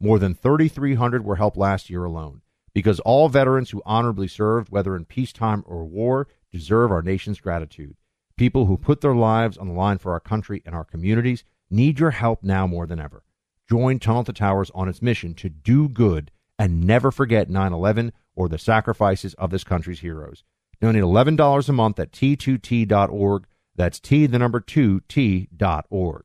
More than 3,300 were helped last year alone because all veterans who honorably served, whether in peacetime or war, deserve our nation's gratitude. People who put their lives on the line for our country and our communities need your help now more than ever. Join Tunnel to Towers on its mission to do good and never forget 9 11 or the sacrifices of this country's heroes. Donate $11 a month at t2t.org. That's T, the number 2, T.org.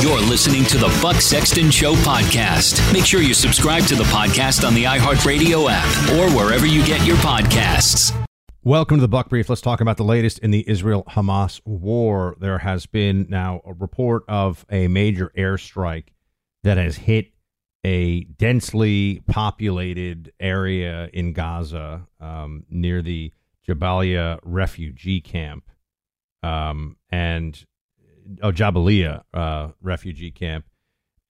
You're listening to the Buck Sexton Show podcast. Make sure you subscribe to the podcast on the iHeartRadio app or wherever you get your podcasts. Welcome to the Buck Brief. Let's talk about the latest in the Israel Hamas war. There has been now a report of a major airstrike that has hit a densely populated area in Gaza um, near the Jabalia refugee camp. Um, and oh, Jabalia uh, refugee camp,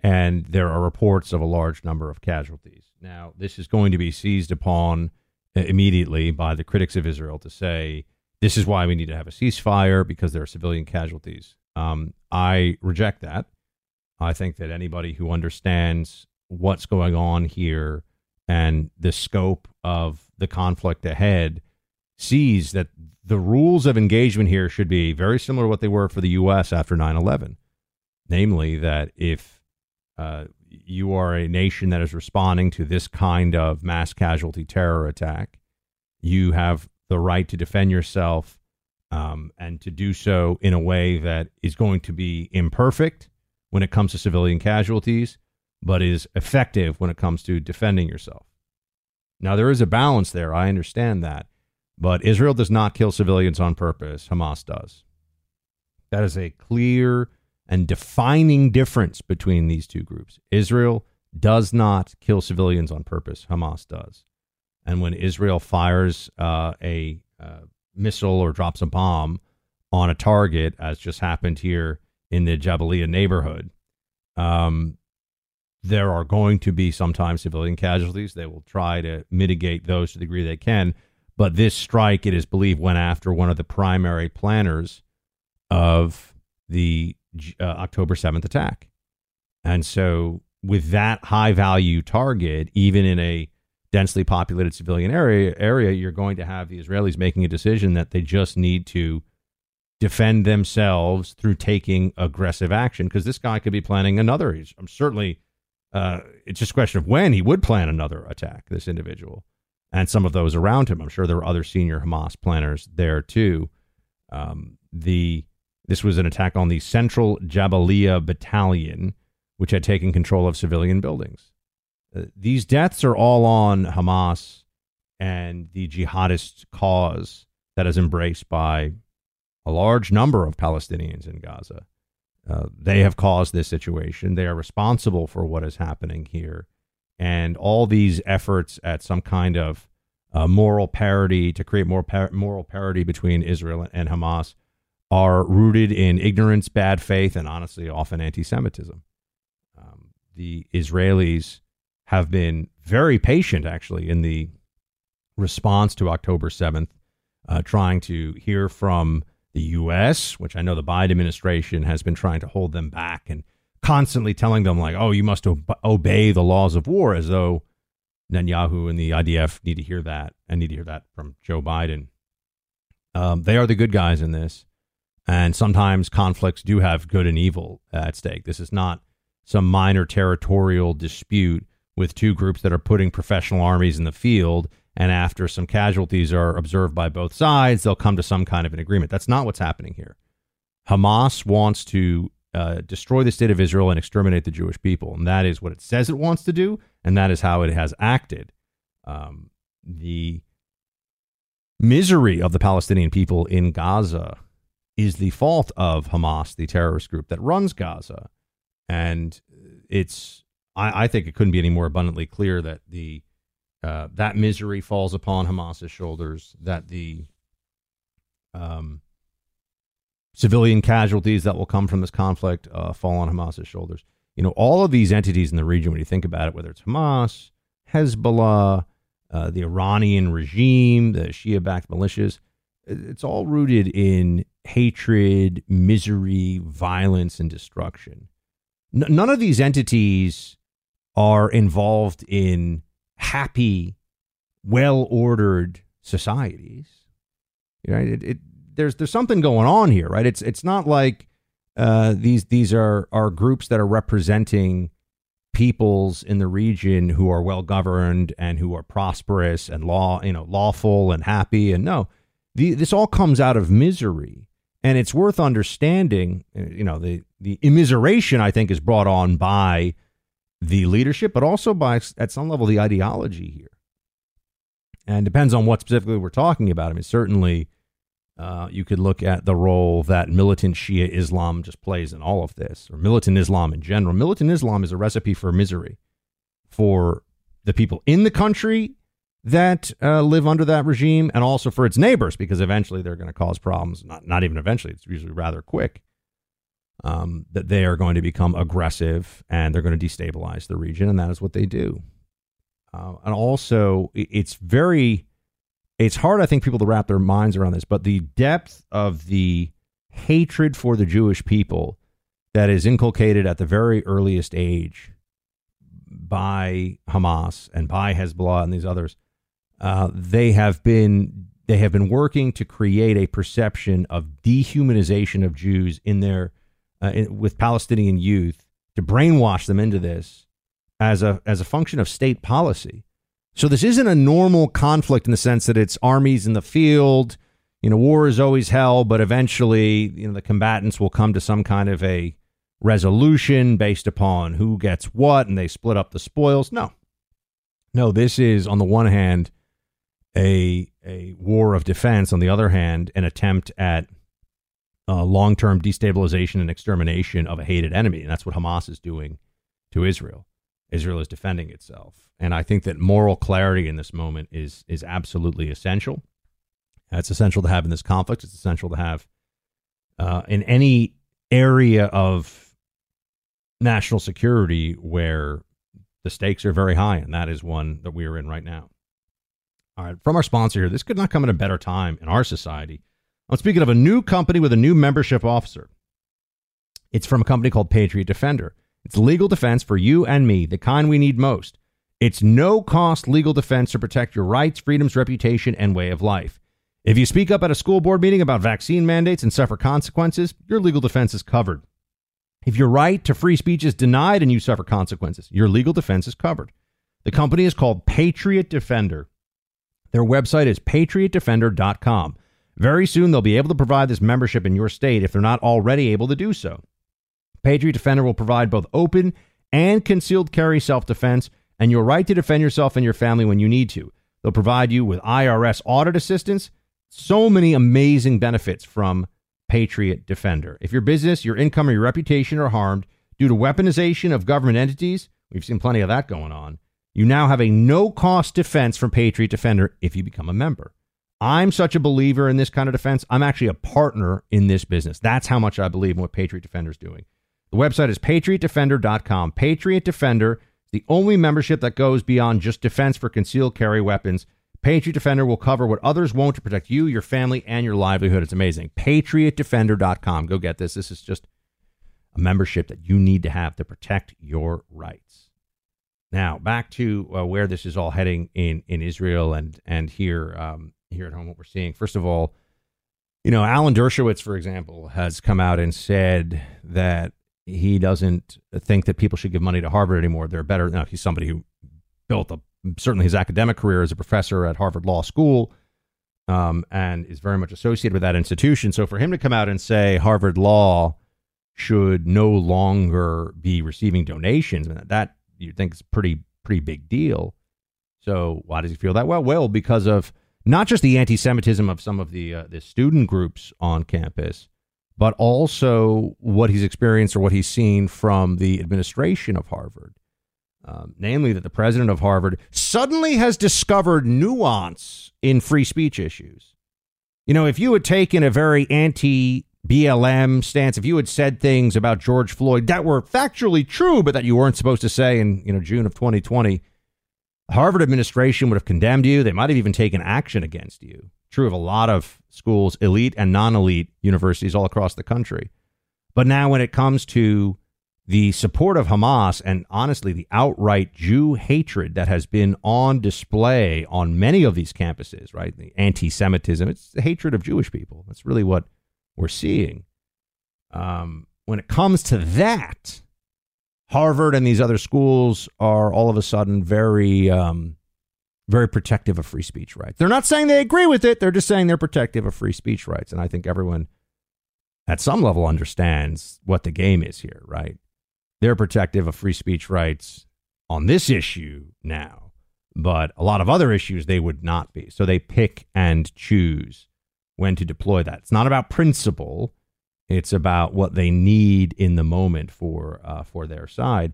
and there are reports of a large number of casualties. Now, this is going to be seized upon uh, immediately by the critics of Israel to say this is why we need to have a ceasefire because there are civilian casualties. Um, I reject that. I think that anybody who understands what's going on here and the scope of the conflict ahead sees that the rules of engagement here should be very similar to what they were for the U.S. after 9 11. Namely, that if uh, you are a nation that is responding to this kind of mass casualty terror attack, you have the right to defend yourself um, and to do so in a way that is going to be imperfect when it comes to civilian casualties, but is effective when it comes to defending yourself. Now, there is a balance there. I understand that. But Israel does not kill civilians on purpose. Hamas does. That is a clear and defining difference between these two groups. Israel does not kill civilians on purpose. Hamas does. And when Israel fires uh, a uh, missile or drops a bomb on a target, as just happened here in the Jabalia neighborhood, um, there are going to be sometimes civilian casualties. They will try to mitigate those to the degree they can. But this strike, it is believed, went after one of the primary planners of the uh, October 7th attack. And so, with that high value target, even in a densely populated civilian area, area, you're going to have the Israelis making a decision that they just need to defend themselves through taking aggressive action because this guy could be planning another. He's, I'm certainly, uh, it's just a question of when he would plan another attack, this individual and some of those around him. I'm sure there were other senior Hamas planners there too. Um, the this was an attack on the Central Jabalia Battalion, which had taken control of civilian buildings. Uh, these deaths are all on Hamas and the jihadist cause that is embraced by a large number of Palestinians in Gaza. Uh, they have caused this situation. They are responsible for what is happening here. And all these efforts at some kind of uh, moral parity to create more par- moral parity between Israel and Hamas are rooted in ignorance, bad faith, and honestly, often anti Semitism. Um, the Israelis have been very patient, actually, in the response to October 7th, uh, trying to hear from the U.S., which I know the Biden administration has been trying to hold them back and constantly telling them, like, oh, you must ob- obey the laws of war, as though Netanyahu and the IDF need to hear that and need to hear that from Joe Biden. Um, they are the good guys in this. And sometimes conflicts do have good and evil at stake. This is not some minor territorial dispute with two groups that are putting professional armies in the field. And after some casualties are observed by both sides, they'll come to some kind of an agreement. That's not what's happening here. Hamas wants to uh, destroy the state of Israel and exterminate the Jewish people. And that is what it says it wants to do. And that is how it has acted. Um, the misery of the Palestinian people in Gaza is the fault of Hamas, the terrorist group that runs Gaza. And it's, I, I think it couldn't be any more abundantly clear that the uh, that misery falls upon Hamas's shoulders, that the um, civilian casualties that will come from this conflict uh, fall on Hamas's shoulders. You know, all of these entities in the region, when you think about it, whether it's Hamas, Hezbollah, uh, the Iranian regime, the Shia backed militias, it's all rooted in hatred, misery, violence, and destruction. N- none of these entities are involved in happy, well ordered societies. You know, it, it, there's there's something going on here, right? It's it's not like uh, these these are are groups that are representing peoples in the region who are well governed and who are prosperous and law you know lawful and happy. And no the, this all comes out of misery. And it's worth understanding uh, you know the the immiseration i think is brought on by the leadership but also by at some level the ideology here. And depends on what specifically we're talking about. I mean certainly uh, you could look at the role that militant Shia Islam just plays in all of this, or militant Islam in general. Militant Islam is a recipe for misery for the people in the country that uh, live under that regime and also for its neighbors because eventually they're going to cause problems. Not, not even eventually, it's usually rather quick. Um, that they are going to become aggressive and they're going to destabilize the region, and that is what they do. Uh, and also, it's very it's hard, I think, people to wrap their minds around this, but the depth of the hatred for the Jewish people that is inculcated at the very earliest age by Hamas and by Hezbollah and these others, uh, they have been they have been working to create a perception of dehumanization of Jews in their uh, in, with Palestinian youth to brainwash them into this as a as a function of state policy. So this isn't a normal conflict in the sense that it's armies in the field. You know, war is always hell, but eventually, you know, the combatants will come to some kind of a resolution based upon who gets what and they split up the spoils. No. No, this is on the one hand a a war of defense, on the other hand, an attempt at uh, long-term destabilization and extermination of a hated enemy, and that's what Hamas is doing to Israel. Israel is defending itself. And I think that moral clarity in this moment is is absolutely essential. It's essential to have in this conflict. It's essential to have uh, in any area of national security where the stakes are very high, and that is one that we are in right now. All right, from our sponsor here, this could not come at a better time in our society. I'm speaking of a new company with a new membership officer. It's from a company called Patriot Defender. It's legal defense for you and me, the kind we need most. It's no cost legal defense to protect your rights, freedoms, reputation, and way of life. If you speak up at a school board meeting about vaccine mandates and suffer consequences, your legal defense is covered. If your right to free speech is denied and you suffer consequences, your legal defense is covered. The company is called Patriot Defender. Their website is patriotdefender.com. Very soon, they'll be able to provide this membership in your state if they're not already able to do so. Patriot Defender will provide both open and concealed carry self defense, and your right to defend yourself and your family when you need to. They'll provide you with IRS audit assistance. So many amazing benefits from Patriot Defender. If your business, your income, or your reputation are harmed due to weaponization of government entities, we've seen plenty of that going on. You now have a no cost defense from Patriot Defender if you become a member. I'm such a believer in this kind of defense. I'm actually a partner in this business. That's how much I believe in what Patriot Defender is doing. The website is patriotdefender.com. Patriot Defender the only membership that goes beyond just defense for concealed carry weapons. Patriot Defender will cover what others won't to protect you, your family, and your livelihood. It's amazing. PatriotDefender.com. Go get this. This is just a membership that you need to have to protect your rights. Now, back to uh, where this is all heading in, in Israel and and here um, here at home. What we're seeing, first of all, you know, Alan Dershowitz, for example, has come out and said that he doesn't think that people should give money to Harvard anymore. They're better. Now, he's somebody who built a certainly his academic career as a professor at Harvard Law School, um, and is very much associated with that institution. So for him to come out and say Harvard Law should no longer be receiving donations, that you think is pretty pretty big deal. So why does he feel that? Well, well, because of not just the anti-Semitism of some of the uh, the student groups on campus, but also what he's experienced or what he's seen from the administration of Harvard. Um, namely, that the president of Harvard suddenly has discovered nuance in free speech issues. You know, if you had taken a very anti BLM stance, if you had said things about George Floyd that were factually true, but that you weren't supposed to say in you know June of 2020, Harvard administration would have condemned you. They might have even taken action against you. True of a lot of schools, elite and non-elite universities all across the country. But now, when it comes to the support of Hamas and honestly the outright Jew hatred that has been on display on many of these campuses, right? The anti Semitism, it's the hatred of Jewish people. That's really what we're seeing. Um, when it comes to that, Harvard and these other schools are all of a sudden very, um, very protective of free speech rights. They're not saying they agree with it, they're just saying they're protective of free speech rights. And I think everyone at some level understands what the game is here, right? they're protective of free speech rights on this issue now, but a lot of other issues they would not be. So they pick and choose when to deploy that. It's not about principle; it's about what they need in the moment for uh, for their side.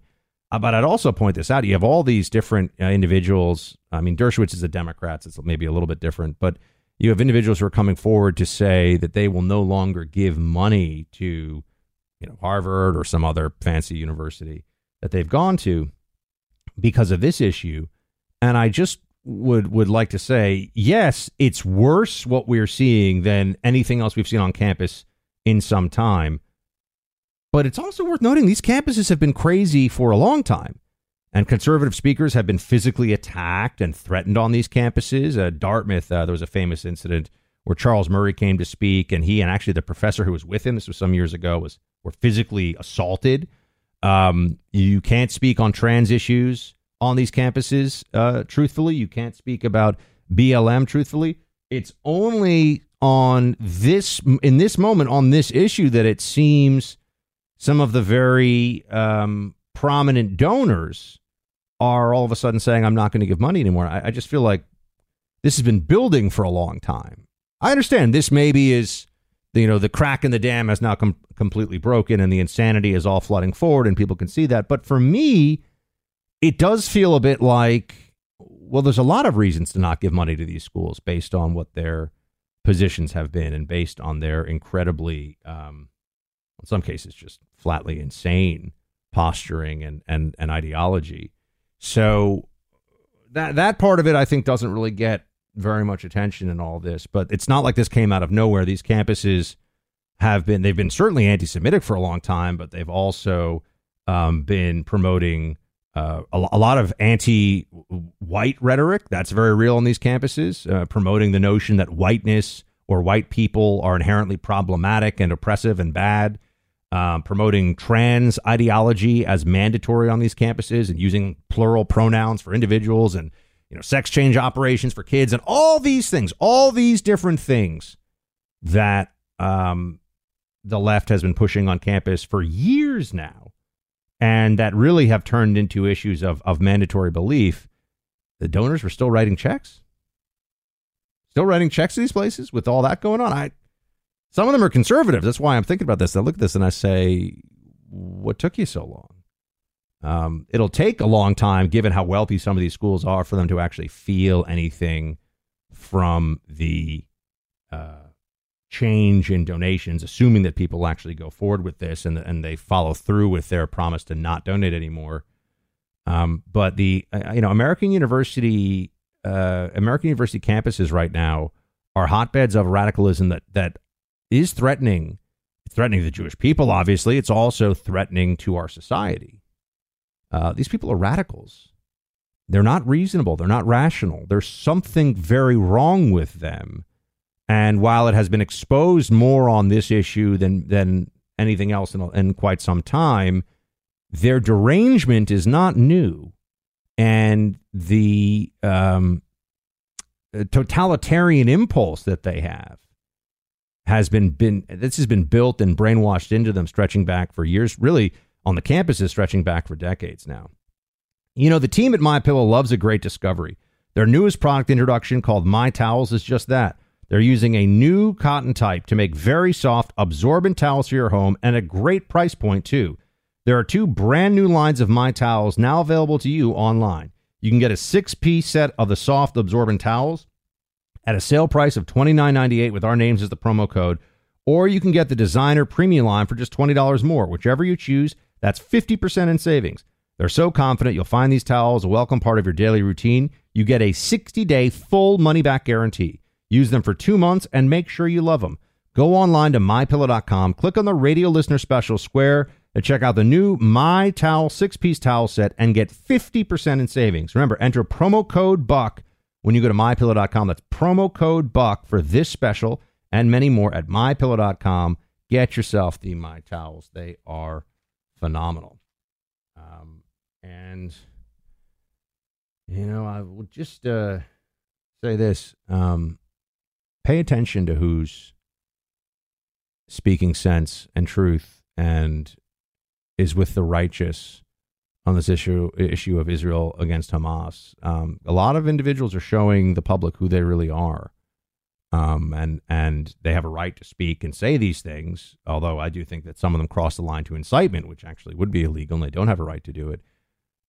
Uh, but I'd also point this out: you have all these different uh, individuals. I mean, Dershowitz is a Democrat; so it's maybe a little bit different, but you have individuals who are coming forward to say that they will no longer give money to you know, Harvard or some other fancy university that they've gone to because of this issue. And I just would would like to say, yes, it's worse what we're seeing than anything else we've seen on campus in some time. But it's also worth noting these campuses have been crazy for a long time. And conservative speakers have been physically attacked and threatened on these campuses. Uh, Dartmouth, uh, there was a famous incident where Charles Murray came to speak, and he and actually the professor who was with him, this was some years ago, was were physically assaulted. Um, you can't speak on trans issues on these campuses uh, truthfully. You can't speak about BLM truthfully. It's only on this in this moment on this issue that it seems some of the very um, prominent donors are all of a sudden saying, "I'm not going to give money anymore." I, I just feel like this has been building for a long time. I understand this maybe is you know the crack in the dam has now com- completely broken and the insanity is all flooding forward and people can see that but for me it does feel a bit like well there's a lot of reasons to not give money to these schools based on what their positions have been and based on their incredibly um, in some cases just flatly insane posturing and and, and ideology so that that part of it i think doesn't really get very much attention in all this, but it's not like this came out of nowhere. These campuses have been they've been certainly anti-Semitic for a long time, but they've also um, been promoting uh, a, a, lot of anti-white rhetoric. That's very real on these campuses, uh, promoting the notion that whiteness or white people are inherently problematic and oppressive and bad. Um, promoting trans ideology as mandatory on these campuses and using plural pronouns for individuals and you know, sex change operations for kids and all these things, all these different things that um, the left has been pushing on campus for years now. and that really have turned into issues of, of mandatory belief, the donors were still writing checks. Still writing checks to these places with all that going on. I some of them are conservative. That's why I'm thinking about this. I look at this and I say, what took you so long? Um, it'll take a long time, given how wealthy some of these schools are, for them to actually feel anything from the uh, change in donations, assuming that people actually go forward with this and and they follow through with their promise to not donate anymore. Um, but the uh, you know American University uh, American University campuses right now are hotbeds of radicalism that that is threatening threatening the Jewish people. Obviously, it's also threatening to our society. Uh, these people are radicals. They're not reasonable. They're not rational. There's something very wrong with them. And while it has been exposed more on this issue than than anything else in, in quite some time, their derangement is not new, and the um, totalitarian impulse that they have has been been this has been built and brainwashed into them, stretching back for years. Really, on the campuses, stretching back for decades now. You know, the team at My Pillow loves a great discovery. Their newest product introduction called My Towels is just that. They're using a new cotton type to make very soft, absorbent towels for your home and a great price point, too. There are two brand new lines of My Towels now available to you online. You can get a six piece set of the soft, absorbent towels at a sale price of $29.98 with our names as the promo code, or you can get the designer premium line for just $20 more. Whichever you choose, that's 50% in savings. They're so confident you'll find these towels a welcome part of your daily routine. You get a 60 day full money back guarantee. Use them for two months and make sure you love them. Go online to mypillow.com, click on the radio listener special square to check out the new My Towel six piece towel set and get 50% in savings. Remember, enter promo code BUCK when you go to mypillow.com. That's promo code BUCK for this special and many more at mypillow.com. Get yourself the My Towels. They are phenomenal. Um, and, you know, I will just uh, say this um, pay attention to who's speaking sense and truth and is with the righteous on this issue issue of Israel against Hamas. Um, a lot of individuals are showing the public who they really are, um, and and they have a right to speak and say these things. Although I do think that some of them cross the line to incitement, which actually would be illegal, and they don't have a right to do it.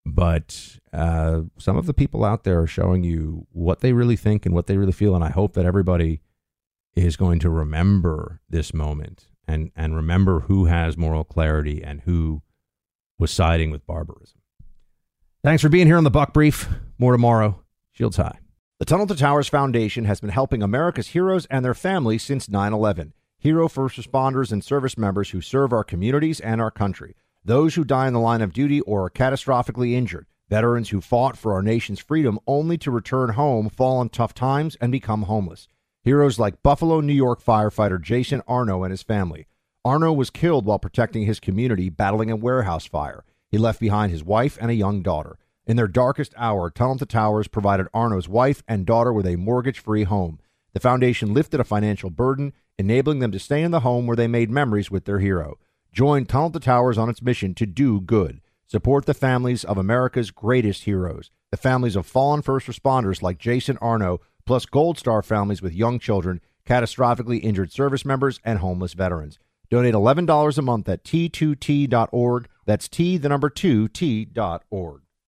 But uh, some of the people out there are showing you what they really think and what they really feel, and I hope that everybody is going to remember this moment and and remember who has moral clarity and who was siding with barbarism. Thanks for being here on the Buck Brief. More tomorrow. Shields high. The Tunnel to Towers Foundation has been helping America's heroes and their families since 9 11. Hero first responders and service members who serve our communities and our country. Those who die in the line of duty or are catastrophically injured. Veterans who fought for our nation's freedom only to return home, fall on tough times, and become homeless. Heroes like Buffalo, New York firefighter Jason Arno and his family. Arno was killed while protecting his community battling a warehouse fire. He left behind his wife and a young daughter. In their darkest hour, Tunnel to Towers provided Arno's wife and daughter with a mortgage free home. The foundation lifted a financial burden, enabling them to stay in the home where they made memories with their hero. Join Tunnel to Towers on its mission to do good. Support the families of America's greatest heroes, the families of fallen first responders like Jason Arno, plus Gold Star families with young children, catastrophically injured service members, and homeless veterans. Donate $11 a month at t2t.org. That's T, the number 2, t.org.